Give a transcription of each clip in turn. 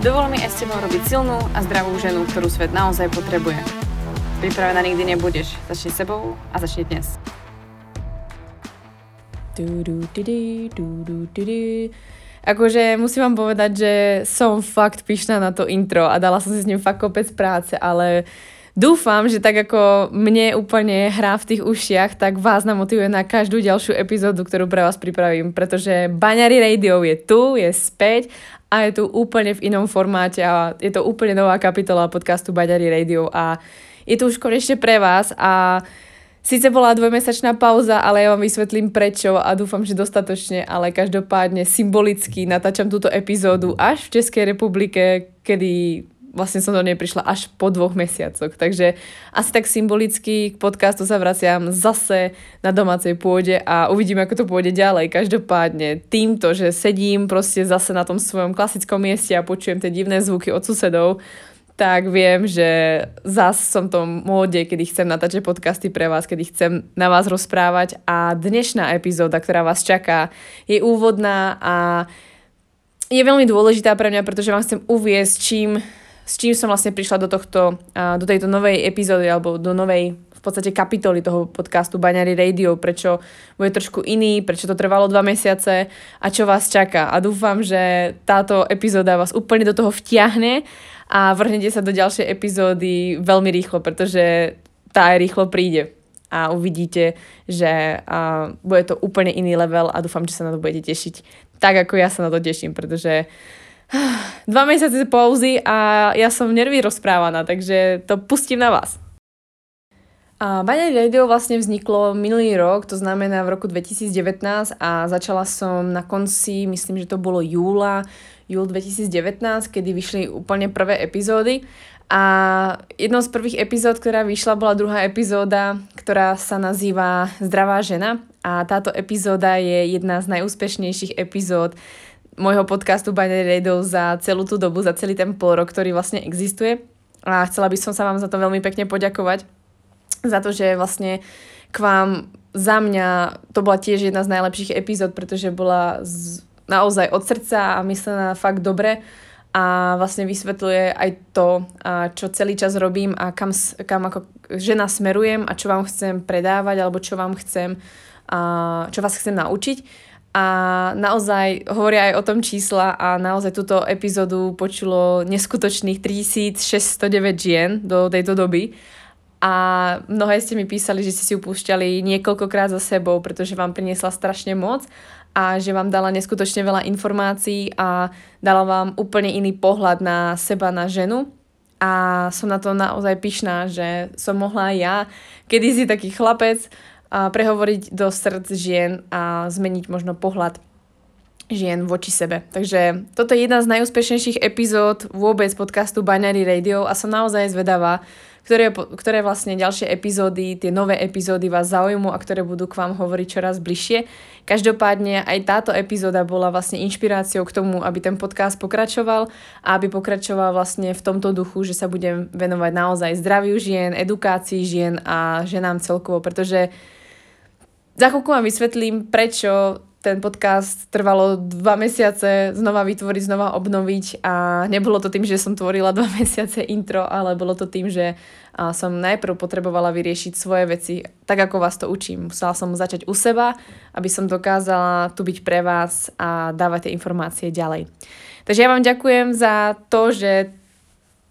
Dovol mi aj s tebou robiť silnú a zdravú ženu, ktorú svet naozaj potrebuje. Pripravená nikdy nebudeš. Začni sebou a začni dnes. Akože musím vám povedať, že som fakt pyšná na to intro a dala som si s ním fakt kopec práce, ale dúfam, že tak ako mne úplne hrá v tých ušiach, tak vás namotivuje na každú ďalšiu epizódu, ktorú pre vás pripravím, pretože Baňary Radio je tu, je späť a je tu úplne v inom formáte a je to úplne nová kapitola podcastu Baďari Radio a je tu už konečne pre vás a Sice bola dvojmesačná pauza, ale ja vám vysvetlím prečo a dúfam, že dostatočne, ale každopádne symbolicky natáčam túto epizódu až v Českej republike, kedy vlastne som do nej prišla až po dvoch mesiacoch. Takže asi tak symbolicky k podcastu sa vraciam zase na domácej pôde a uvidím, ako to pôjde ďalej. Každopádne týmto, že sedím proste zase na tom svojom klasickom mieste a počujem tie divné zvuky od susedov, tak viem, že zas som v tom móde, kedy chcem natáčať podcasty pre vás, kedy chcem na vás rozprávať a dnešná epizóda, ktorá vás čaká, je úvodná a je veľmi dôležitá pre mňa, pretože vám chcem uviesť, čím s čím som vlastne prišla do, tohto, do tejto novej epizódy alebo do novej v podstate kapitoly toho podcastu Baňary Radio, prečo bude trošku iný, prečo to trvalo dva mesiace a čo vás čaká. A dúfam, že táto epizóda vás úplne do toho vtiahne a vrhnete sa do ďalšej epizódy veľmi rýchlo, pretože tá aj rýchlo príde a uvidíte, že a, bude to úplne iný level a dúfam, že sa na to budete tešiť tak, ako ja sa na to teším, pretože Dva mesiace pauzy a ja som nervy rozprávaná, takže to pustím na vás. A Baňa Radio vlastne vzniklo minulý rok, to znamená v roku 2019 a začala som na konci, myslím, že to bolo júla, júl 2019, kedy vyšli úplne prvé epizódy. A jednou z prvých epizód, ktorá vyšla, bola druhá epizóda, ktorá sa nazýva Zdravá žena. A táto epizóda je jedna z najúspešnejších epizód môjho podcastu Binary Radio za celú tú dobu, za celý ten pol rok, ktorý vlastne existuje. A chcela by som sa vám za to veľmi pekne poďakovať. Za to, že vlastne k vám za mňa to bola tiež jedna z najlepších epizód, pretože bola z, naozaj od srdca a myslená fakt dobre a vlastne vysvetľuje aj to, čo celý čas robím a kam, kam ako žena smerujem a čo vám chcem predávať alebo čo vám chcem, čo vás chcem naučiť a naozaj hovoria aj o tom čísla a naozaj túto epizódu počulo neskutočných 3609 žien do tejto doby. A mnohé ste mi písali, že ste si upúšťali niekoľkokrát za sebou, pretože vám priniesla strašne moc a že vám dala neskutočne veľa informácií a dala vám úplne iný pohľad na seba, na ženu. A som na to naozaj pyšná, že som mohla ja, kedysi taký chlapec, prehovoriť do srdc žien a zmeniť možno pohľad žien voči sebe. Takže toto je jedna z najúspešnejších epizód vôbec podcastu Binary Radio a som naozaj zvedavá, ktoré, ktoré vlastne ďalšie epizódy, tie nové epizódy vás zaujímu a ktoré budú k vám hovoriť čoraz bližšie. Každopádne aj táto epizóda bola vlastne inšpiráciou k tomu, aby ten podcast pokračoval a aby pokračoval vlastne v tomto duchu, že sa budem venovať naozaj zdraviu žien, edukácii žien a ženám celkovo, pretože za chvíľku vám vysvetlím, prečo ten podcast trvalo dva mesiace znova vytvoriť, znova obnoviť a nebolo to tým, že som tvorila dva mesiace intro, ale bolo to tým, že som najprv potrebovala vyriešiť svoje veci tak, ako vás to učím. Musela som začať u seba, aby som dokázala tu byť pre vás a dávať tie informácie ďalej. Takže ja vám ďakujem za to, že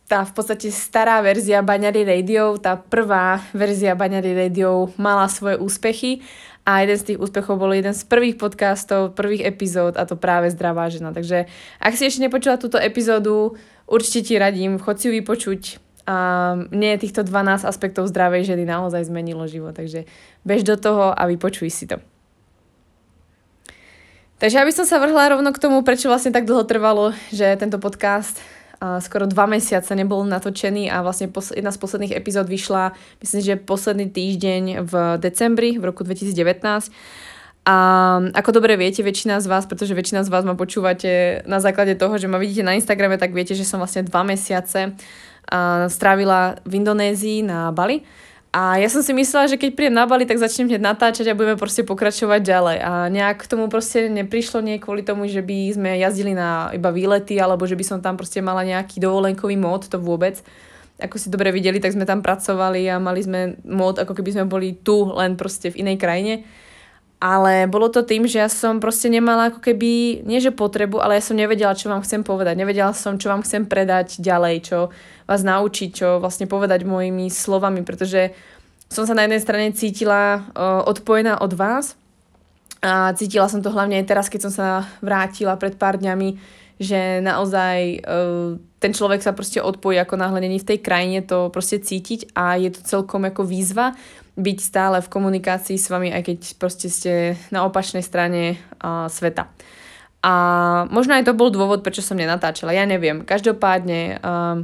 tá v podstate stará verzia Baňary Radio, tá prvá verzia Baňary Radio mala svoje úspechy a jeden z tých úspechov bol jeden z prvých podcastov, prvých epizód a to práve Zdravá žena. Takže ak si ešte nepočula túto epizódu, určite ti radím, chod si ju vypočuť. A mne týchto 12 aspektov zdravej ženy naozaj zmenilo život, takže bež do toho a vypočuj si to. Takže aby som sa vrhla rovno k tomu, prečo vlastne tak dlho trvalo, že tento podcast skoro dva mesiace nebol natočený a vlastne jedna z posledných epizód vyšla, myslím, že posledný týždeň v decembri v roku 2019. A ako dobre viete, väčšina z vás, pretože väčšina z vás ma počúvate na základe toho, že ma vidíte na Instagrame, tak viete, že som vlastne dva mesiace strávila v Indonézii na Bali. A ja som si myslela, že keď príjem na Bali, tak začnem hneď natáčať a budeme proste pokračovať ďalej. A nejak k tomu proste neprišlo nie kvôli tomu, že by sme jazdili na iba výlety, alebo že by som tam proste mala nejaký dovolenkový mód, to vôbec. Ako si dobre videli, tak sme tam pracovali a mali sme mód, ako keby sme boli tu, len proste v inej krajine. Ale bolo to tým, že ja som proste nemala ako keby, nie že potrebu, ale ja som nevedela, čo vám chcem povedať. Nevedela som, čo vám chcem predať ďalej, čo vás naučiť, čo vlastne povedať mojimi slovami, pretože som sa na jednej strane cítila uh, odpojená od vás a cítila som to hlavne aj teraz, keď som sa vrátila pred pár dňami, že naozaj ten človek sa proste odpojí, ako náhle není v tej krajine, to proste cítiť a je to celkom ako výzva byť stále v komunikácii s vami, aj keď proste ste na opačnej strane uh, sveta. A možno aj to bol dôvod, prečo som nenatáčala, ja neviem. Každopádne uh,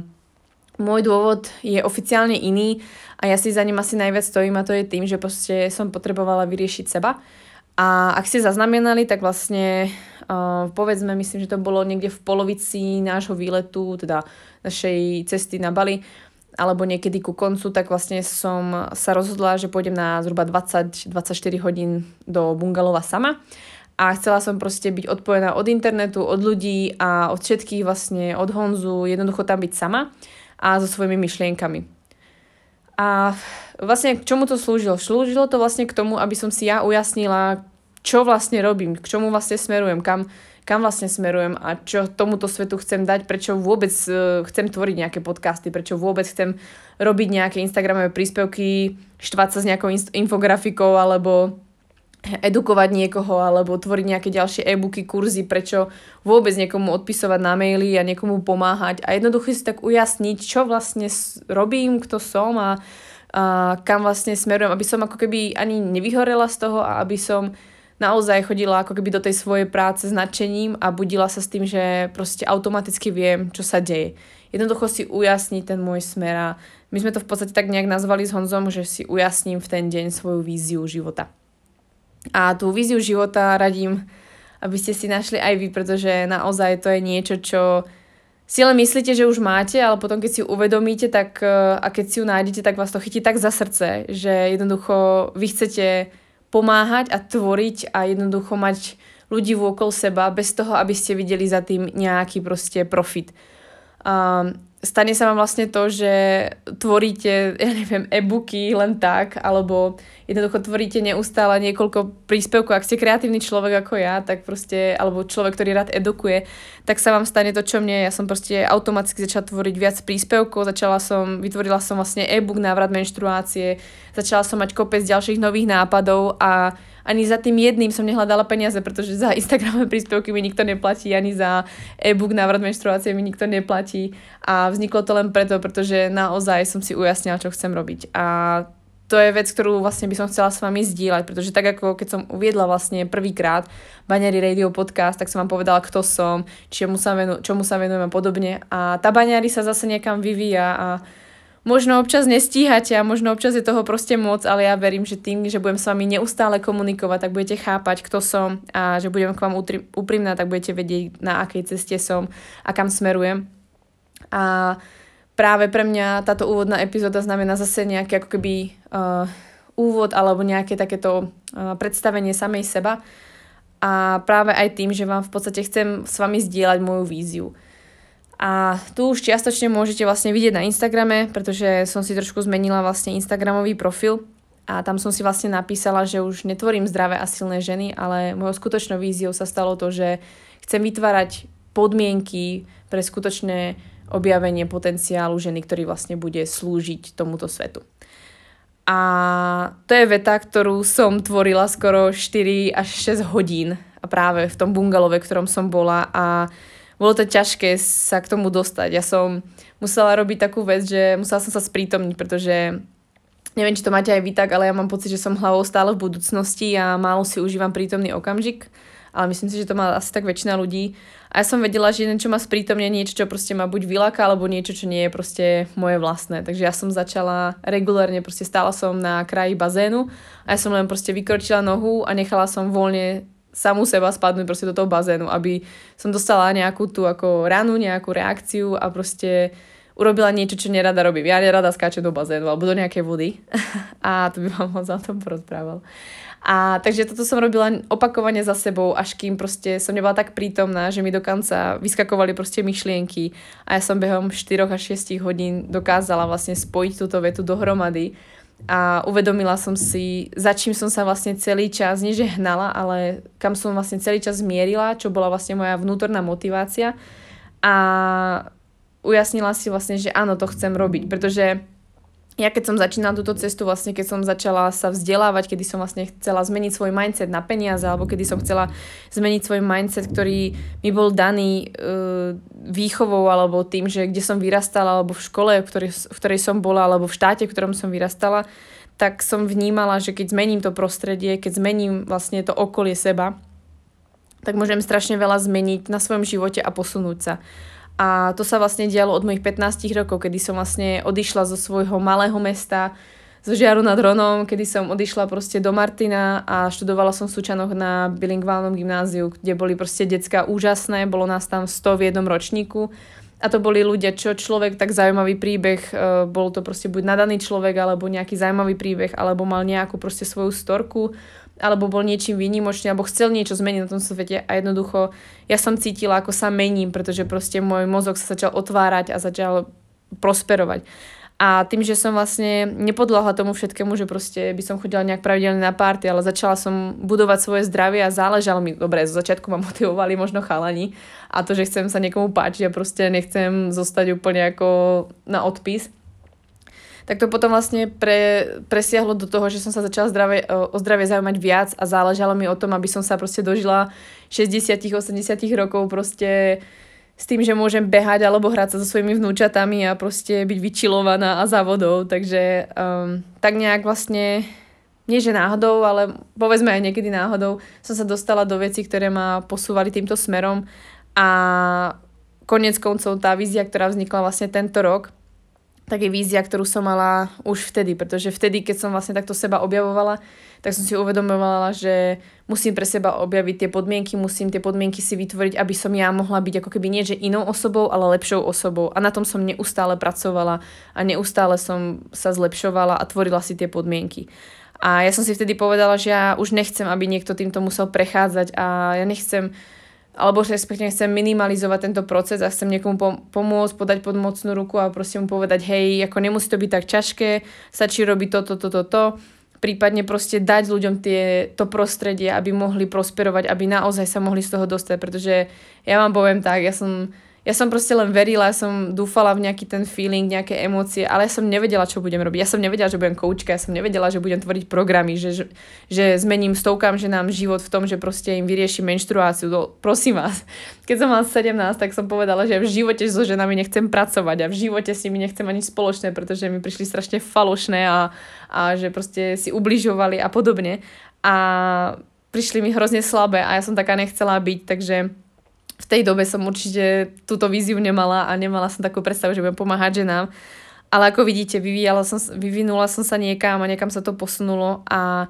môj dôvod je oficiálne iný a ja si za ním asi najviac stojím a to je tým, že proste som potrebovala vyriešiť seba. A ak ste zaznamenali, tak vlastne uh, povedzme, myslím, že to bolo niekde v polovici nášho výletu, teda našej cesty na Bali, alebo niekedy ku koncu, tak vlastne som sa rozhodla, že pôjdem na zhruba 20-24 hodín do bungalova sama a chcela som proste byť odpojená od internetu, od ľudí a od všetkých vlastne, od Honzu, jednoducho tam byť sama a so svojimi myšlienkami. A vlastne k čomu to slúžilo? Slúžilo to vlastne k tomu, aby som si ja ujasnila, čo vlastne robím, k čomu vlastne smerujem, kam, kam vlastne smerujem a čo tomuto svetu chcem dať, prečo vôbec uh, chcem tvoriť nejaké podcasty, prečo vôbec chcem robiť nejaké Instagramové príspevky, štvať sa s nejakou infografikou alebo edukovať niekoho alebo tvoriť nejaké ďalšie e-booky, kurzy, prečo vôbec niekomu odpisovať na maily a niekomu pomáhať a jednoducho si tak ujasniť, čo vlastne robím, kto som a, a kam vlastne smerujem, aby som ako keby ani nevyhorela z toho a aby som naozaj chodila ako keby do tej svojej práce s nadšením a budila sa s tým, že proste automaticky viem, čo sa deje. Jednoducho si ujasniť ten môj smer a my sme to v podstate tak nejak nazvali s Honzom, že si ujasním v ten deň svoju víziu života. A tú víziu života radím, aby ste si našli aj vy, pretože naozaj to je niečo, čo si len myslíte, že už máte, ale potom keď si ju uvedomíte tak, a keď si ju nájdete, tak vás to chytí tak za srdce, že jednoducho vy chcete pomáhať a tvoriť a jednoducho mať ľudí vôkol seba bez toho, aby ste videli za tým nejaký proste profit. Um, stane sa vám vlastne to, že tvoríte, ja neviem, e-booky len tak, alebo jednoducho tvoríte neustále niekoľko príspevkov. Ak ste kreatívny človek ako ja, tak proste, alebo človek, ktorý rád edukuje, tak sa vám stane to, čo mne. Ja som proste automaticky začala tvoriť viac príspevkov, začala som, vytvorila som vlastne e-book návrat menštruácie, začala som mať kopec ďalších nových nápadov a ani za tým jedným som nehľadala peniaze, pretože za Instagramové príspevky mi nikto neplatí, ani za e-book návrat menštruácie mi nikto neplatí. A vzniklo to len preto, pretože naozaj som si ujasnila, čo chcem robiť. A to je vec, ktorú vlastne by som chcela s vami zdieľať, pretože tak ako keď som uviedla vlastne prvýkrát Baňary Radio podcast, tak som vám povedala, kto som, čomu sa, venu, čomu sa venujem a podobne. A tá Baňary sa zase niekam vyvíja a možno občas nestíhate a možno občas je toho proste moc, ale ja verím, že tým, že budem s vami neustále komunikovať, tak budete chápať, kto som a že budem k vám úprimná, tak budete vedieť, na akej ceste som a kam smerujem. A práve pre mňa táto úvodná epizóda znamená zase nejaký ako keby uh, úvod alebo nejaké takéto uh, predstavenie samej seba a práve aj tým, že vám v podstate chcem s vami zdieľať moju víziu. A tu už čiastočne môžete vlastne vidieť na Instagrame, pretože som si trošku zmenila vlastne Instagramový profil a tam som si vlastne napísala, že už netvorím zdravé a silné ženy, ale mojou skutočnou víziou sa stalo to, že chcem vytvárať podmienky pre skutočné objavenie potenciálu ženy, ktorý vlastne bude slúžiť tomuto svetu. A to je veta, ktorú som tvorila skoro 4 až 6 hodín práve v tom bungalove, v ktorom som bola a bolo to ťažké sa k tomu dostať. Ja som musela robiť takú vec, že musela som sa sprítomniť, pretože neviem, či to máte aj vy tak, ale ja mám pocit, že som hlavou stále v budúcnosti a málo si užívam prítomný okamžik. ale myslím si, že to má asi tak väčšina ľudí. A ja som vedela, že niečo má sprítomne niečo, čo proste ma buď vyláka, alebo niečo, čo nie je proste moje vlastné. Takže ja som začala regulárne, proste stála som na kraji bazénu a ja som len proste vykročila nohu a nechala som voľne samú seba spadnúť proste do toho bazénu, aby som dostala nejakú tú ako ranu, nejakú reakciu a proste urobila niečo, čo nerada robím. Ja nerada skáčem do bazénu alebo do nejakej vody. a to by vám moc o tom porozprával. A takže toto som robila opakovane za sebou, až kým proste som nebola tak prítomná, že mi dokonca vyskakovali proste myšlienky a ja som behom 4 až 6 hodín dokázala vlastne spojiť túto vetu dohromady a uvedomila som si, za čím som sa vlastne celý čas, nie že hnala, ale kam som vlastne celý čas mierila, čo bola vlastne moja vnútorná motivácia. A ujasnila si vlastne, že áno, to chcem robiť, pretože ja keď som začínala túto cestu, vlastne keď som začala sa vzdelávať, kedy som vlastne chcela zmeniť svoj mindset na peniaze, alebo kedy som chcela zmeniť svoj mindset, ktorý mi bol daný uh, výchovou, alebo tým, že kde som vyrastala, alebo v škole, v ktorej, v ktorej som bola, alebo v štáte, v ktorom som vyrastala, tak som vnímala, že keď zmením to prostredie, keď zmením vlastne to okolie seba, tak môžem strašne veľa zmeniť na svojom živote a posunúť sa. A to sa vlastne dialo od mojich 15 rokov, kedy som vlastne odišla zo svojho malého mesta, zo Žiaru nad Ronom, kedy som odišla proste do Martina a študovala som v Sučanoch na bilingválnom gymnáziu, kde boli proste decka úžasné, bolo nás tam 100 v jednom ročníku. A to boli ľudia, čo človek, tak zaujímavý príbeh, e, bol to proste buď nadaný človek, alebo nejaký zaujímavý príbeh, alebo mal nejakú proste svoju storku, alebo bol niečím výnimočný, alebo chcel niečo zmeniť na tom svete a jednoducho ja som cítila, ako sa mením, pretože proste môj mozog sa začal otvárať a začal prosperovať. A tým, že som vlastne nepodľahla tomu všetkému, že proste by som chodila nejak pravidelne na párty, ale začala som budovať svoje zdravie a záležalo mi, dobre, zo začiatku ma motivovali možno chalani a to, že chcem sa niekomu páčiť a proste nechcem zostať úplne ako na odpis, tak to potom vlastne pre, presiahlo do toho, že som sa začala zdravie, o zdravie zaujímať viac a záležalo mi o tom, aby som sa proste dožila 60-80 rokov proste s tým, že môžem behať alebo hrať sa so svojimi vnúčatami a proste byť vyčilovaná a závodou, takže um, tak nejak vlastne nie že náhodou, ale povedzme aj niekedy náhodou som sa dostala do veci, ktoré ma posúvali týmto smerom. A konec koncov tá vízia, ktorá vznikla vlastne tento rok, tak je vízia, ktorú som mala už vtedy, pretože vtedy, keď som vlastne takto seba objavovala, tak som si uvedomovala, že musím pre seba objaviť tie podmienky, musím tie podmienky si vytvoriť, aby som ja mohla byť ako keby nie že inou osobou, ale lepšou osobou. A na tom som neustále pracovala a neustále som sa zlepšovala a tvorila si tie podmienky. A ja som si vtedy povedala, že ja už nechcem, aby niekto týmto musel prechádzať a ja nechcem alebo respektíve chcem minimalizovať tento proces a chcem niekomu pom- pomôcť, podať podmocnú ruku a proste mu povedať, hej, ako nemusí to byť tak ťažké, stačí robiť toto, toto, toto, prípadne proste dať ľuďom tie, to prostredie, aby mohli prosperovať, aby naozaj sa mohli z toho dostať, pretože ja vám poviem tak, ja som ja som proste len verila, som dúfala v nejaký ten feeling, nejaké emócie, ale ja som nevedela, čo budem robiť. Ja som nevedela, že budem koučka, ja som nevedela, že budem tvoriť programy, že, že, že zmením stovkám nám život v tom, že proste im vyriešim menštruáciu. To, prosím vás, keď som mala 17, tak som povedala, že v živote so ženami nechcem pracovať a v živote s nimi nechcem ani spoločné, pretože mi prišli strašne falošné a, a že proste si ubližovali a podobne. A prišli mi hrozne slabé a ja som taká nechcela byť, takže v tej dobe som určite túto víziu nemala a nemala som takú predstavu, že budem pomáhať ženám. Ale ako vidíte, vyvíjala som, vyvinula som sa niekam a niekam sa to posunulo a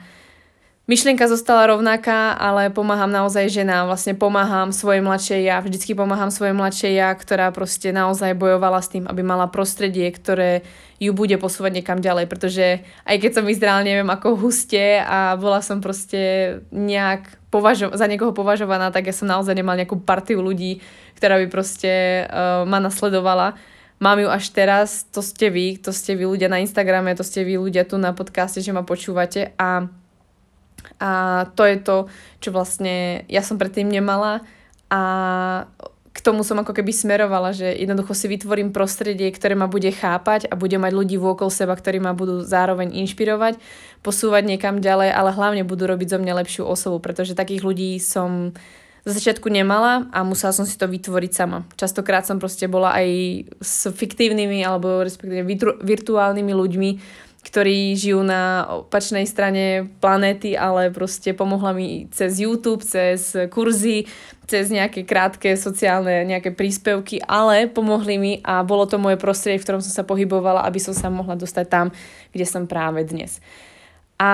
myšlienka zostala rovnaká, ale pomáham naozaj ženám, vlastne pomáham svojej mladšej ja, vždycky pomáham svojej mladšej ja, ktorá proste naozaj bojovala s tým, aby mala prostredie, ktoré ju bude posúvať niekam ďalej, pretože aj keď som vyzerala neviem ako huste a bola som proste nejak považo- za niekoho považovaná, tak ja som naozaj nemala nejakú partiu ľudí, ktorá by proste uh, ma nasledovala. Mám ju až teraz, to ste vy, to ste vy ľudia na Instagrame, to ste vy ľudia tu na podcaste, že ma počúvate. A, a to je to, čo vlastne ja som predtým nemala a k tomu som ako keby smerovala, že jednoducho si vytvorím prostredie, ktoré ma bude chápať a bude mať ľudí vôkol seba, ktorí ma budú zároveň inšpirovať, posúvať niekam ďalej, ale hlavne budú robiť zo mňa lepšiu osobu, pretože takých ľudí som za začiatku nemala a musela som si to vytvoriť sama. Častokrát som proste bola aj s fiktívnymi alebo respektíve virtuálnymi ľuďmi, ktorí žijú na opačnej strane planéty, ale proste pomohla mi cez YouTube, cez kurzy, cez nejaké krátke sociálne nejaké príspevky, ale pomohli mi a bolo to moje prostredie, v ktorom som sa pohybovala, aby som sa mohla dostať tam, kde som práve dnes. A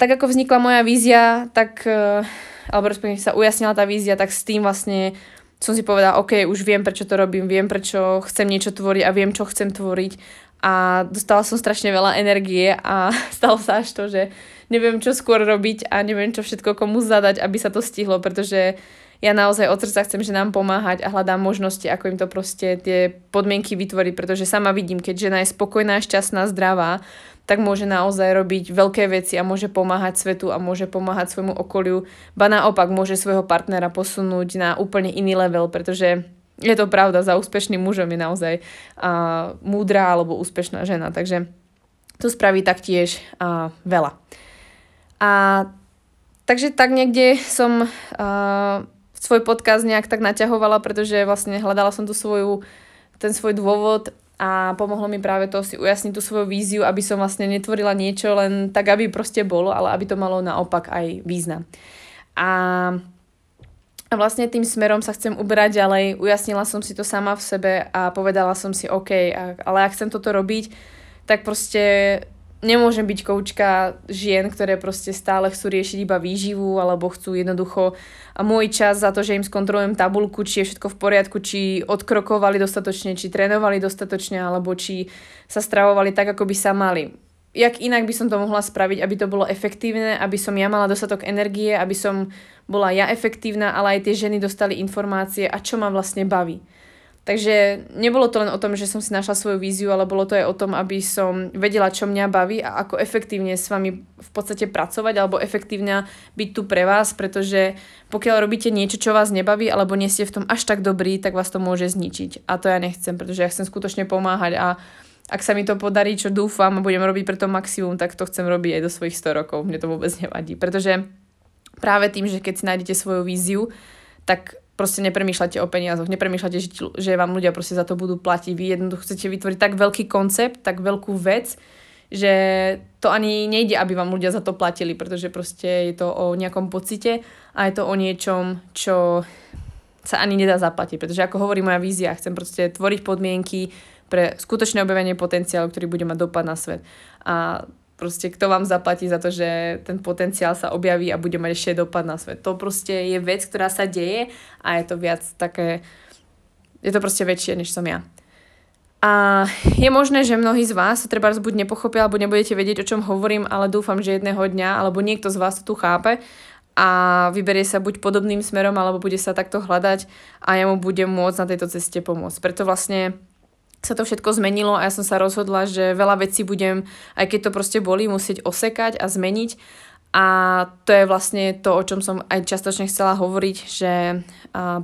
tak ako vznikla moja vízia, tak, e, alebo respektíve sa ujasnila tá vízia, tak s tým vlastne som si povedala, OK, už viem, prečo to robím, viem, prečo chcem niečo tvoriť a viem, čo chcem tvoriť a dostala som strašne veľa energie a stalo sa až to, že neviem, čo skôr robiť a neviem, čo všetko komu zadať, aby sa to stihlo, pretože ja naozaj od srdca chcem, že nám pomáhať a hľadám možnosti, ako im to proste tie podmienky vytvoriť, pretože sama vidím, keď žena je spokojná, šťastná, zdravá, tak môže naozaj robiť veľké veci a môže pomáhať svetu a môže pomáhať svojmu okoliu, ba naopak môže svojho partnera posunúť na úplne iný level, pretože je to pravda, za úspešným mužom je naozaj uh, múdra alebo úspešná žena, takže to spraví taktiež uh, veľa. A takže tak niekde som uh, svoj podcast nejak tak naťahovala, pretože vlastne hľadala som tu svoju, ten svoj dôvod a pomohlo mi práve to si ujasniť tú svoju víziu, aby som vlastne netvorila niečo len tak, aby proste bolo, ale aby to malo naopak aj význam. A vlastne tým smerom sa chcem uberať ďalej. Ujasnila som si to sama v sebe a povedala som si, OK, ale ak chcem toto robiť, tak proste nemôžem byť koučka žien, ktoré proste stále chcú riešiť iba výživu alebo chcú jednoducho a môj čas za to, že im skontrolujem tabulku, či je všetko v poriadku, či odkrokovali dostatočne, či trénovali dostatočne alebo či sa stravovali tak, ako by sa mali jak inak by som to mohla spraviť, aby to bolo efektívne, aby som ja mala dostatok energie, aby som bola ja efektívna, ale aj tie ženy dostali informácie a čo ma vlastne baví. Takže nebolo to len o tom, že som si našla svoju víziu, ale bolo to aj o tom, aby som vedela, čo mňa baví a ako efektívne s vami v podstate pracovať alebo efektívne byť tu pre vás, pretože pokiaľ robíte niečo, čo vás nebaví alebo nie ste v tom až tak dobrý, tak vás to môže zničiť. A to ja nechcem, pretože ja chcem skutočne pomáhať a ak sa mi to podarí, čo dúfam a budem robiť pre maximum, tak to chcem robiť aj do svojich 100 rokov. Mne to vôbec nevadí, pretože práve tým, že keď si nájdete svoju víziu, tak proste nepremýšľate o peniazoch, nepremýšľate, že, že vám ľudia proste za to budú platiť. Vy jednoducho chcete vytvoriť tak veľký koncept, tak veľkú vec, že to ani nejde, aby vám ľudia za to platili, pretože proste je to o nejakom pocite a je to o niečom, čo sa ani nedá zaplatiť. Pretože ako hovorí moja vízia, chcem proste tvoriť podmienky, pre skutočné objavenie potenciálu, ktorý bude mať dopad na svet. A proste kto vám zaplatí za to, že ten potenciál sa objaví a bude mať ešte dopad na svet. To proste je vec, ktorá sa deje a je to viac také, je to proste väčšie, než som ja. A je možné, že mnohí z vás to treba buď nepochopia, alebo nebudete vedieť, o čom hovorím, ale dúfam, že jedného dňa, alebo niekto z vás to tu chápe a vyberie sa buď podobným smerom, alebo bude sa takto hľadať a ja mu budem môcť na tejto ceste pomôcť. Preto vlastne sa to všetko zmenilo a ja som sa rozhodla, že veľa vecí budem, aj keď to proste boli, musieť osekať a zmeniť. A to je vlastne to, o čom som aj častočne chcela hovoriť, že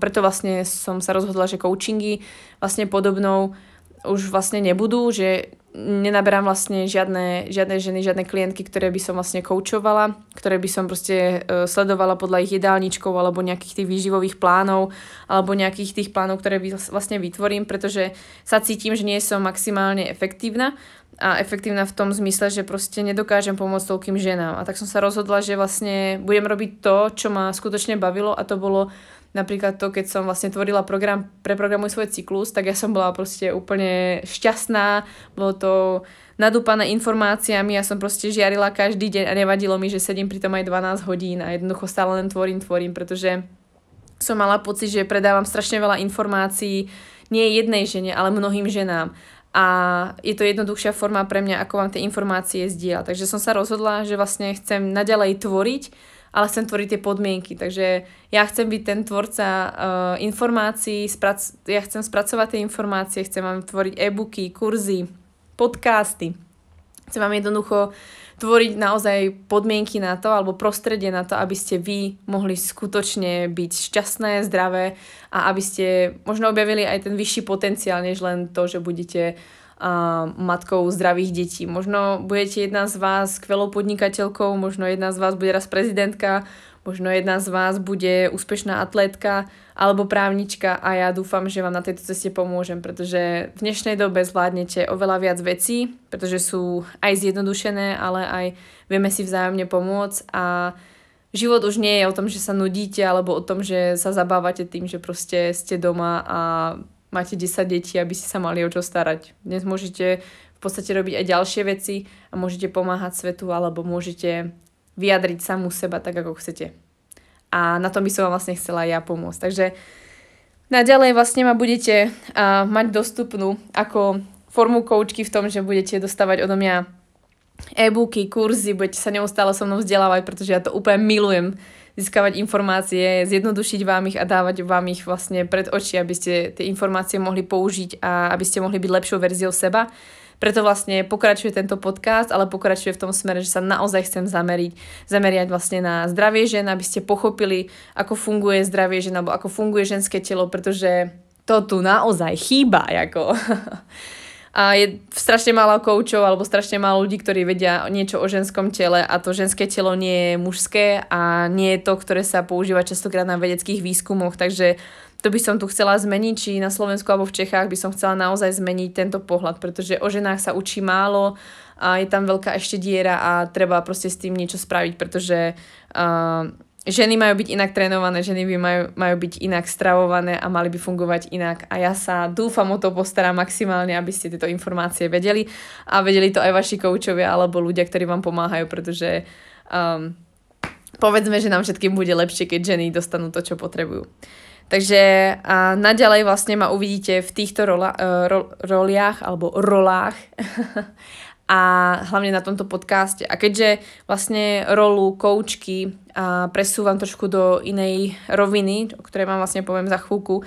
preto vlastne som sa rozhodla, že coachingy vlastne podobnou už vlastne nebudú, že nenaberám vlastne žiadne, žiadne ženy, žiadne klientky, ktoré by som vlastne koučovala, ktoré by som proste e, sledovala podľa ich jedálničkov alebo nejakých tých výživových plánov alebo nejakých tých plánov, ktoré vlastne vytvorím, pretože sa cítim, že nie som maximálne efektívna a efektívna v tom zmysle, že proste nedokážem pomôcť toľkým ženám. A tak som sa rozhodla, že vlastne budem robiť to, čo ma skutočne bavilo a to bolo Napríklad to, keď som vlastne tvorila program, preprogramuj svoj cyklus, tak ja som bola proste úplne šťastná, bolo to nadúpané informáciami, ja som proste žiarila každý deň a nevadilo mi, že sedím pri tom aj 12 hodín a jednoducho stále len tvorím, tvorím, pretože som mala pocit, že predávam strašne veľa informácií nie jednej žene, ale mnohým ženám. A je to jednoduchšia forma pre mňa, ako vám tie informácie zdieľať. Takže som sa rozhodla, že vlastne chcem naďalej tvoriť ale chcem tvoriť tie podmienky. Takže ja chcem byť ten tvorca uh, informácií, sprac- ja chcem spracovať tie informácie, chcem vám tvoriť e-booky, kurzy, podcasty. Chcem vám jednoducho tvoriť naozaj podmienky na to, alebo prostredie na to, aby ste vy mohli skutočne byť šťastné, zdravé a aby ste možno objavili aj ten vyšší potenciál, než len to, že budete uh, matkou zdravých detí. Možno budete jedna z vás skvelou podnikateľkou, možno jedna z vás bude raz prezidentka, možno jedna z vás bude úspešná atlétka alebo právnička a ja dúfam, že vám na tejto ceste pomôžem, pretože v dnešnej dobe zvládnete oveľa viac vecí, pretože sú aj zjednodušené, ale aj vieme si vzájomne pomôcť a život už nie je o tom, že sa nudíte alebo o tom, že sa zabávate tým, že proste ste doma a máte 10 detí, aby ste sa mali o čo starať. Dnes môžete v podstate robiť aj ďalšie veci a môžete pomáhať svetu alebo môžete vyjadriť samú seba tak, ako chcete. A na tom by som vám vlastne chcela ja pomôcť. Takže naďalej vlastne ma budete uh, mať dostupnú ako formu koučky v tom, že budete dostávať odo mňa e-booky, kurzy, budete sa neustále so mnou vzdelávať, pretože ja to úplne milujem získavať informácie, zjednodušiť vám ich a dávať vám ich vlastne pred oči, aby ste tie informácie mohli použiť a aby ste mohli byť lepšou verziou seba. Preto vlastne pokračuje tento podcast, ale pokračuje v tom smere, že sa naozaj chcem zameriť, zameriať vlastne na zdravie žen, aby ste pochopili, ako funguje zdravie žen, alebo ako funguje ženské telo, pretože to tu naozaj chýba. Ako. A je strašne málo koučov alebo strašne málo ľudí, ktorí vedia niečo o ženskom tele a to ženské telo nie je mužské a nie je to, ktoré sa používa častokrát na vedeckých výskumoch, takže to by som tu chcela zmeniť, či na Slovensku alebo v Čechách by som chcela naozaj zmeniť tento pohľad, pretože o ženách sa učí málo a je tam veľká ešte diera a treba proste s tým niečo spraviť, pretože uh, ženy majú byť inak trénované, ženy by majú, majú byť inak stravované a mali by fungovať inak. A ja sa dúfam o to postarám maximálne, aby ste tieto informácie vedeli a vedeli to aj vaši koučovia alebo ľudia, ktorí vám pomáhajú, pretože um, povedzme, že nám všetkým bude lepšie, keď ženy dostanú to, čo potrebujú. Takže a naďalej vlastne ma uvidíte v týchto rola, e, ro, roliach alebo rolách a hlavne na tomto podcaste. A keďže vlastne rolu koučky presúvam trošku do inej roviny, o ktorej vám vlastne poviem za chvíľku,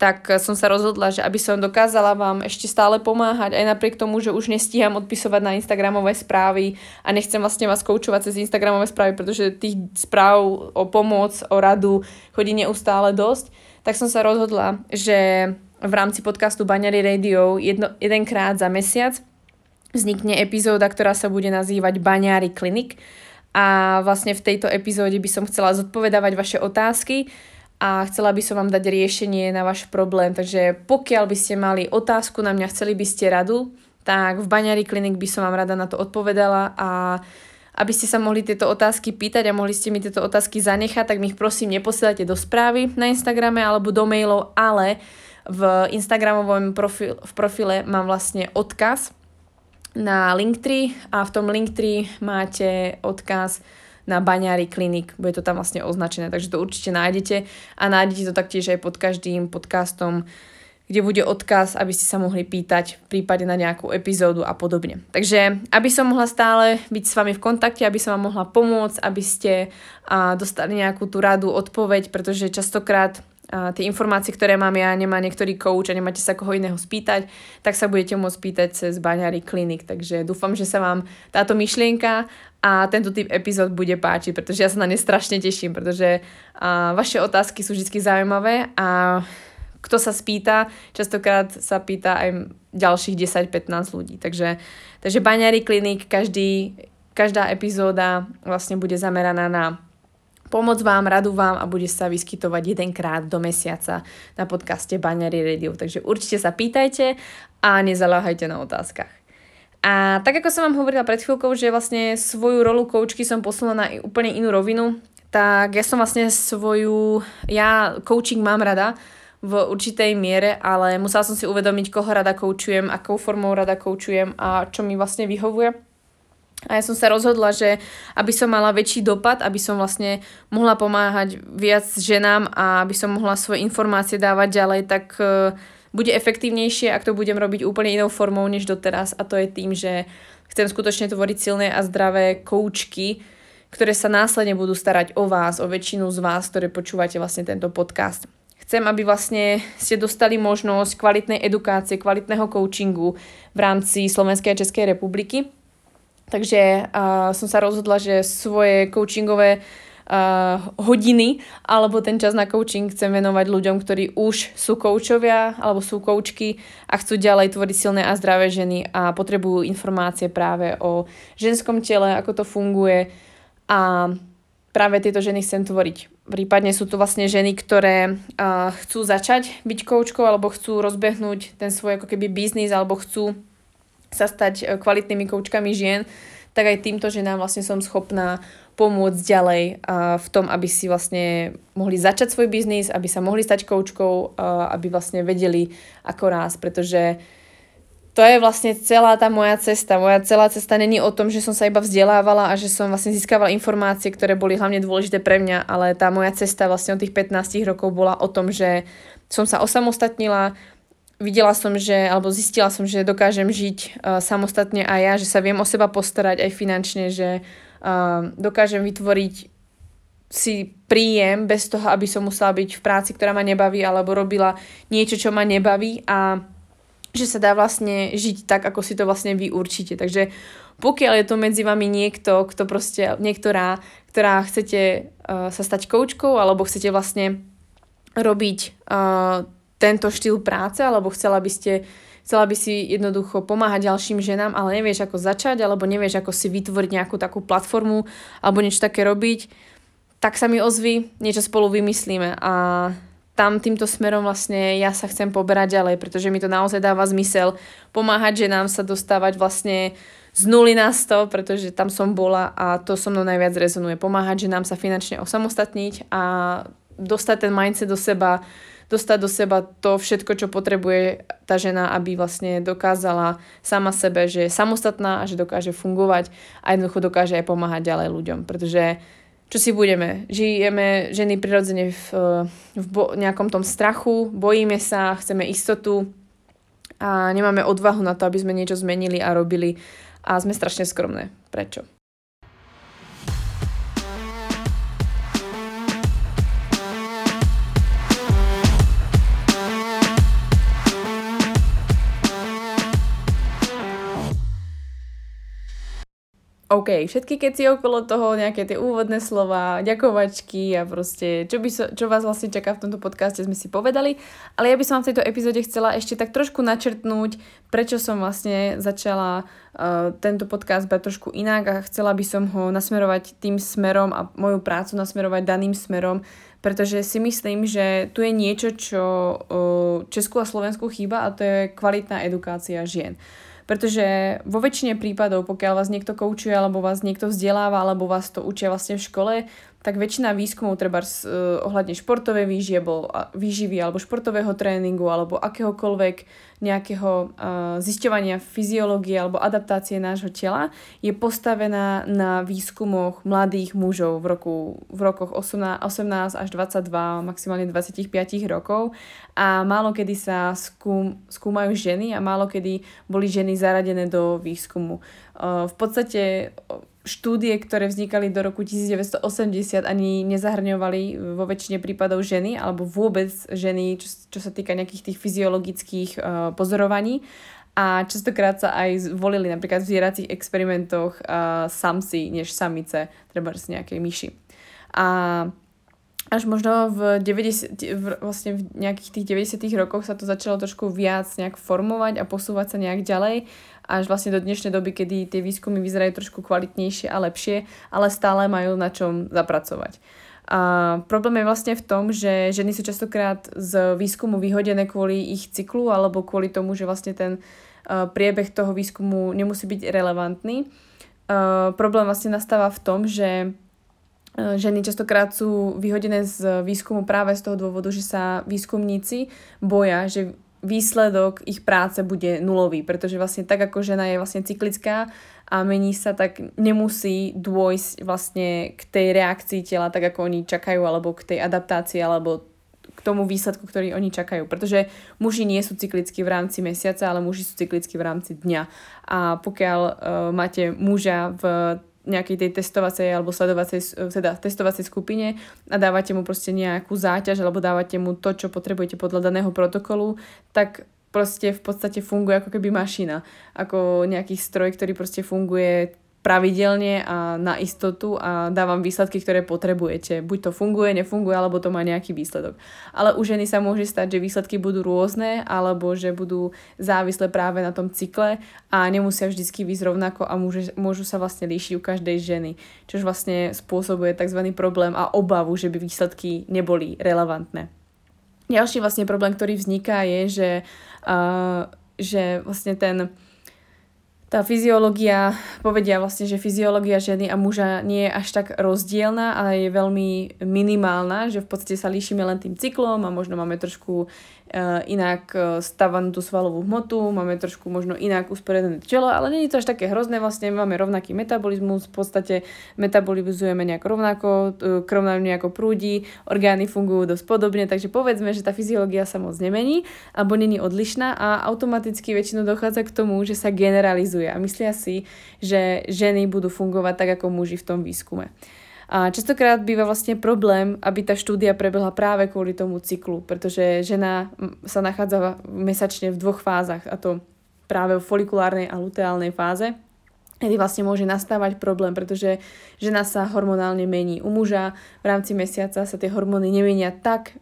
tak som sa rozhodla, že aby som dokázala vám ešte stále pomáhať, aj napriek tomu, že už nestíham odpisovať na Instagramové správy a nechcem vlastne vás koučovať cez Instagramové správy, pretože tých správ o pomoc, o radu chodí neustále dosť, tak som sa rozhodla, že v rámci podcastu Baňary Radio jedno, jedenkrát za mesiac vznikne epizóda, ktorá sa bude nazývať Baňári klinik. A vlastne v tejto epizóde by som chcela zodpovedávať vaše otázky a chcela by som vám dať riešenie na váš problém. Takže pokiaľ by ste mali otázku na mňa, chceli by ste radu, tak v Baňari Klinik by som vám rada na to odpovedala. A aby ste sa mohli tieto otázky pýtať a mohli ste mi tieto otázky zanechať, tak mi ich prosím neposielajte do správy na Instagrame alebo do mailov, ale v Instagramovom profil, v profile mám vlastne odkaz na Linktree a v tom Linktree máte odkaz na Baňári klinik, bude to tam vlastne označené, takže to určite nájdete a nájdete to taktiež aj pod každým podcastom, kde bude odkaz, aby ste sa mohli pýtať v prípade na nejakú epizódu a podobne. Takže aby som mohla stále byť s vami v kontakte, aby som vám mohla pomôcť, aby ste a, dostali nejakú tú radu, odpoveď, pretože častokrát a tie informácie, ktoré mám ja, nemá niektorý coach a nemáte sa koho iného spýtať, tak sa budete môcť spýtať cez Baňári klinik. Takže dúfam, že sa vám táto myšlienka a tento typ epizód bude páčiť, pretože ja sa na ne strašne teším, pretože a, vaše otázky sú vždy zaujímavé a kto sa spýta, častokrát sa pýta aj ďalších 10-15 ľudí. Takže, takže Baňári klinik, každý, každá epizóda vlastne bude zameraná na pomoc vám, radu vám a bude sa vyskytovať jedenkrát do mesiaca na podcaste Baňary Radio. Takže určite sa pýtajte a nezaláhajte na otázkach. A tak ako som vám hovorila pred chvíľkou, že vlastne svoju rolu koučky som posunula na úplne inú rovinu, tak ja som vlastne svoju, ja coaching mám rada v určitej miere, ale musela som si uvedomiť, koho rada koučujem, akou formou rada koučujem a čo mi vlastne vyhovuje. A ja som sa rozhodla, že aby som mala väčší dopad, aby som vlastne mohla pomáhať viac ženám a aby som mohla svoje informácie dávať ďalej, tak uh, bude efektívnejšie, ak to budem robiť úplne inou formou než doteraz a to je tým, že chcem skutočne tvoriť silné a zdravé koučky, ktoré sa následne budú starať o vás, o väčšinu z vás, ktoré počúvate vlastne tento podcast. Chcem, aby vlastne ste dostali možnosť kvalitnej edukácie, kvalitného coachingu v rámci Slovenskej a Českej republiky Takže uh, som sa rozhodla, že svoje coachingové uh, hodiny alebo ten čas na coaching chcem venovať ľuďom, ktorí už sú koučovia alebo sú koučky a chcú ďalej tvoriť silné a zdravé ženy a potrebujú informácie práve o ženskom tele, ako to funguje a práve tieto ženy chcem tvoriť. Prípadne sú to vlastne ženy, ktoré uh, chcú začať byť koučkou alebo chcú rozbehnúť ten svoj ako keby biznis alebo chcú sa stať uh, kvalitnými koučkami žien, tak aj týmto ženám vlastne som schopná pomôcť ďalej v tom, aby si vlastne mohli začať svoj biznis, aby sa mohli stať koučkou, aby vlastne vedeli ako raz, pretože to je vlastne celá tá moja cesta. Moja celá cesta není o tom, že som sa iba vzdelávala a že som vlastne získavala informácie, ktoré boli hlavne dôležité pre mňa, ale tá moja cesta vlastne od tých 15 rokov bola o tom, že som sa osamostatnila, videla som, že, alebo zistila som, že dokážem žiť uh, samostatne aj ja, že sa viem o seba postarať aj finančne, že uh, dokážem vytvoriť si príjem bez toho, aby som musela byť v práci, ktorá ma nebaví, alebo robila niečo, čo ma nebaví a že sa dá vlastne žiť tak, ako si to vlastne vy určite. Takže pokiaľ je to medzi vami niekto, kto proste, niektorá, ktorá chcete uh, sa stať koučkou, alebo chcete vlastne robiť uh, tento štýl práce, alebo chcela by ste chcela by si jednoducho pomáhať ďalším ženám, ale nevieš ako začať, alebo nevieš ako si vytvoriť nejakú takú platformu, alebo niečo také robiť, tak sa mi ozvi, niečo spolu vymyslíme a tam týmto smerom vlastne ja sa chcem poberať ďalej, pretože mi to naozaj dáva zmysel pomáhať ženám sa dostávať vlastne z nuly na 100, pretože tam som bola a to so mnou najviac rezonuje. Pomáhať ženám sa finančne osamostatniť a dostať ten mindset do seba, dostať do seba to všetko, čo potrebuje tá žena, aby vlastne dokázala sama sebe, že je samostatná a že dokáže fungovať a jednoducho dokáže aj pomáhať ďalej ľuďom. Pretože čo si budeme. Žijeme ženy prirodzene v, v bo- nejakom tom strachu, bojíme sa, chceme istotu a nemáme odvahu na to, aby sme niečo zmenili a robili a sme strašne skromné. Prečo? OK, všetky keci okolo toho, nejaké tie úvodné slova, ďakovačky a proste, čo, by so, čo vás vlastne čaká v tomto podcaste, sme si povedali. Ale ja by som v tejto epizóde chcela ešte tak trošku načrtnúť, prečo som vlastne začala uh, tento podcast brať trošku inak a chcela by som ho nasmerovať tým smerom a moju prácu nasmerovať daným smerom, pretože si myslím, že tu je niečo, čo uh, Česku a Slovensku chýba a to je kvalitná edukácia žien. Pretože vo väčšine prípadov, pokiaľ vás niekto koučuje, alebo vás niekto vzdeláva, alebo vás to učia vlastne v škole, tak väčšina výskumov treba uh, ohľadne športovej výživy alebo športového tréningu alebo akéhokoľvek nejakého uh, zisťovania fyziológie alebo adaptácie nášho tela je postavená na výskumoch mladých mužov v, roku, v rokoch 18, 18 až 22, maximálne 25 rokov a málo kedy sa skúm, skúmajú ženy a málo kedy boli ženy zaradené do výskumu. Uh, v podstate štúdie, ktoré vznikali do roku 1980 ani nezahrňovali vo väčšine prípadov ženy alebo vôbec ženy, čo, čo sa týka nejakých tých fyziologických uh, pozorovaní. A častokrát sa aj volili napríklad v zvieracích experimentoch uh, samci než samice, treba z nejakej myši. A až možno v, 90, v, vlastne v nejakých tých 90 rokoch sa to začalo trošku viac nejak formovať a posúvať sa nejak ďalej až vlastne do dnešnej doby, kedy tie výskumy vyzerajú trošku kvalitnejšie a lepšie, ale stále majú na čom zapracovať. A problém je vlastne v tom, že ženy sú častokrát z výskumu vyhodené kvôli ich cyklu alebo kvôli tomu, že vlastne ten uh, priebeh toho výskumu nemusí byť relevantný. Uh, problém vlastne nastáva v tom, že ženy častokrát sú vyhodené z výskumu práve z toho dôvodu, že sa výskumníci boja, že výsledok ich práce bude nulový, pretože vlastne tak ako žena je vlastne cyklická a mení sa, tak nemusí dôjsť vlastne k tej reakcii tela, tak ako oni čakajú, alebo k tej adaptácii, alebo k tomu výsledku, ktorý oni čakajú. Pretože muži nie sú cyklickí v rámci mesiaca, ale muži sú cyklickí v rámci dňa. A pokiaľ uh, máte muža v nejakej tej testovacej alebo sledovacej, teda testovacej skupine a dávate mu proste nejakú záťaž alebo dávate mu to, čo potrebujete podľa daného protokolu, tak proste v podstate funguje ako keby mašina. Ako nejaký stroj, ktorý proste funguje pravidelne a na istotu a dávam výsledky, ktoré potrebujete. Buď to funguje, nefunguje, alebo to má nejaký výsledok. Ale u ženy sa môže stať, že výsledky budú rôzne, alebo že budú závislé práve na tom cykle a nemusia vždy výsť rovnako a môže, môžu sa vlastne líšiť u každej ženy, čož vlastne spôsobuje tzv. problém a obavu, že by výsledky neboli relevantné. Ďalší vlastne problém, ktorý vzniká je, že, uh, že vlastne ten tá fyziológia, povedia vlastne, že fyziológia ženy a muža nie je až tak rozdielna, ale je veľmi minimálna, že v podstate sa líšime len tým cyklom a možno máme trošku inak e, stavanú tú svalovú hmotu, máme trošku možno inak usporiadané telo, ale je to až také hrozné, vlastne máme rovnaký metabolizmus, v podstate metabolizujeme nejako rovnako, e, krv nám nejako prúdi, orgány fungujú dosť podobne, takže povedzme, že tá fyziológia sa moc nemení alebo není odlišná a automaticky väčšinou dochádza k tomu, že sa generalizuje a myslia si, že ženy budú fungovať tak ako muži v tom výskume. A častokrát býva vlastne problém, aby tá štúdia prebehla práve kvôli tomu cyklu, pretože žena sa nachádza mesačne v dvoch fázach, a to práve v folikulárnej a luteálnej fáze, kedy vlastne môže nastávať problém, pretože žena sa hormonálne mení. U muža v rámci mesiaca sa tie hormóny nemenia tak,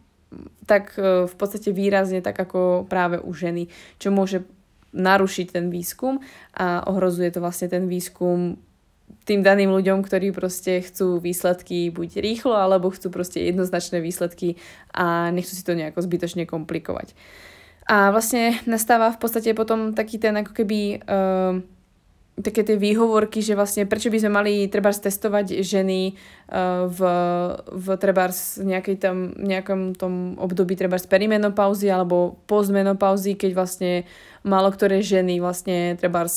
tak e, v podstate výrazne, tak ako práve u ženy, čo môže narušiť ten výskum a ohrozuje to vlastne ten výskum tým daným ľuďom, ktorí proste chcú výsledky buď rýchlo, alebo chcú proste jednoznačné výsledky a nechcú si to nejako zbytočne komplikovať. A vlastne nastáva v podstate potom taký ten ako keby uh, také tie výhovorky, že vlastne prečo by sme mali treba testovať ženy uh, v, v treba nejakej tam, nejakom tom období treba perimenopauzy alebo postmenopauzy, keď vlastne málo ktoré ženy vlastne treba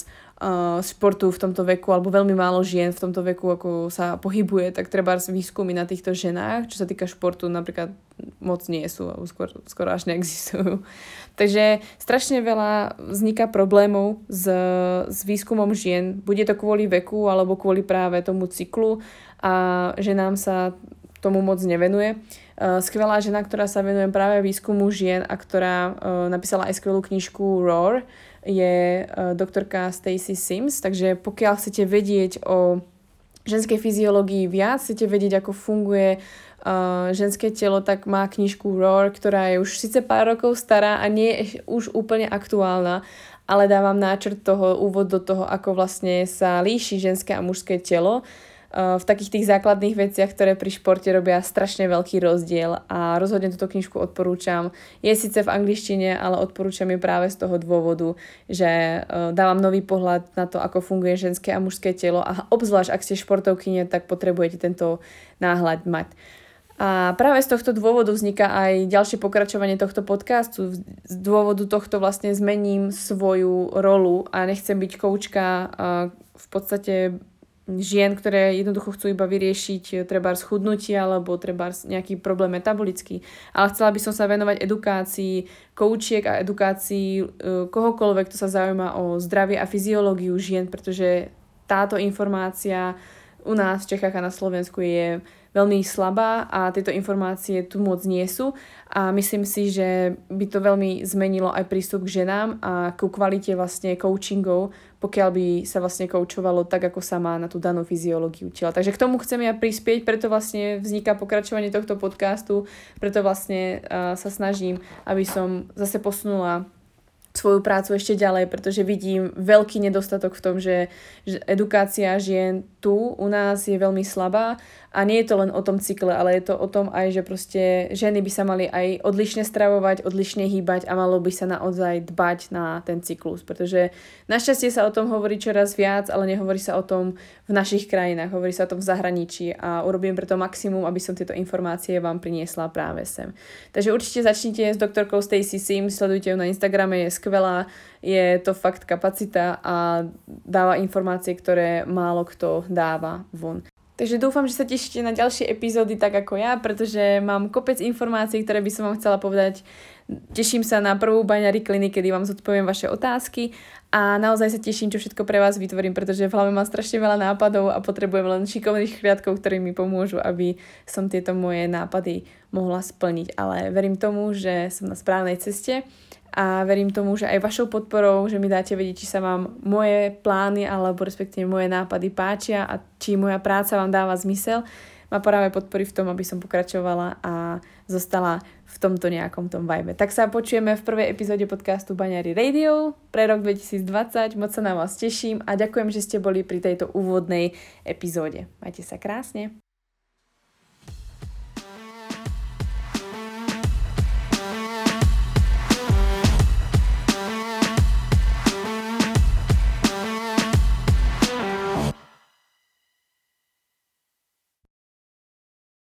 uh, športu v tomto veku alebo veľmi málo žien v tomto veku ako sa pohybuje, tak treba výskumy na týchto ženách, čo sa týka športu napríklad moc nie sú, alebo skôr, skoro až neexistujú. Takže strašne veľa vzniká problémov s, s výskumom žien. Bude to kvôli veku alebo kvôli práve tomu cyklu a že nám sa tomu moc nevenuje. Skvelá žena, ktorá sa venuje práve výskumu žien a ktorá napísala aj skvelú knižku Roar, je doktorka Stacy Sims, takže pokiaľ chcete vedieť o ženskej fyziológii viac, chcete vedieť, ako funguje ženské telo, tak má knižku Roar, ktorá je už síce pár rokov stará a nie je už úplne aktuálna, ale dávam náčrt toho, úvod do toho, ako vlastne sa líši ženské a mužské telo v takých tých základných veciach, ktoré pri športe robia strašne veľký rozdiel a rozhodne túto knižku odporúčam. Je síce v angličtine, ale odporúčam ju práve z toho dôvodu, že dávam nový pohľad na to, ako funguje ženské a mužské telo a obzvlášť ak ste športovkyne, tak potrebujete tento náhľad mať. A práve z tohto dôvodu vzniká aj ďalšie pokračovanie tohto podcastu. Z dôvodu tohto vlastne zmením svoju rolu a nechcem byť koučka v podstate žien, ktoré jednoducho chcú iba vyriešiť eh, treba schudnutie alebo treba nejaký problém metabolický. Ale chcela by som sa venovať edukácii koučiek a edukácii eh, kohokoľvek, kto sa zaujíma o zdravie a fyziológiu žien, pretože táto informácia u nás v Čechách a na Slovensku je veľmi slabá a tieto informácie tu moc nie sú a myslím si, že by to veľmi zmenilo aj prístup k ženám a ku kvalite vlastne coachingov, pokiaľ by sa vlastne koučovalo tak, ako sa má na tú danú fyziológiu tela. Takže k tomu chcem ja prispieť, preto vlastne vzniká pokračovanie tohto podcastu, preto vlastne uh, sa snažím, aby som zase posunula svoju prácu ešte ďalej, pretože vidím veľký nedostatok v tom, že, že edukácia žien tu u nás je veľmi slabá a nie je to len o tom cykle, ale je to o tom aj, že proste ženy by sa mali aj odlišne stravovať, odlišne hýbať a malo by sa naozaj dbať na ten cyklus, pretože našťastie sa o tom hovorí čoraz viac, ale nehovorí sa o tom v našich krajinách, hovorí sa o tom v zahraničí a urobím preto maximum, aby som tieto informácie vám priniesla práve sem. Takže určite začnite s doktorkou Stacy Sim, sledujte ju na Instagrame, je skvelá, je to fakt kapacita a dáva informácie, ktoré málo kto dáva von. Takže dúfam, že sa tešíte na ďalšie epizódy tak ako ja, pretože mám kopec informácií, ktoré by som vám chcela povedať. Teším sa na prvú baňari kliny, kedy vám zodpoviem vaše otázky a naozaj sa teším, čo všetko pre vás vytvorím, pretože v hlave mám strašne veľa nápadov a potrebujem len šikovných chliadkov, ktorí mi pomôžu, aby som tieto moje nápady mohla splniť. Ale verím tomu, že som na správnej ceste a verím tomu, že aj vašou podporou, že mi dáte vedieť, či sa vám moje plány alebo respektíve moje nápady páčia a či moja práca vám dáva zmysel, ma práve podporí v tom, aby som pokračovala a zostala v tomto nejakom tom vibe. Tak sa počujeme v prvej epizóde podcastu Baňary Radio pre rok 2020. Moc sa na vás teším a ďakujem, že ste boli pri tejto úvodnej epizóde. Majte sa krásne.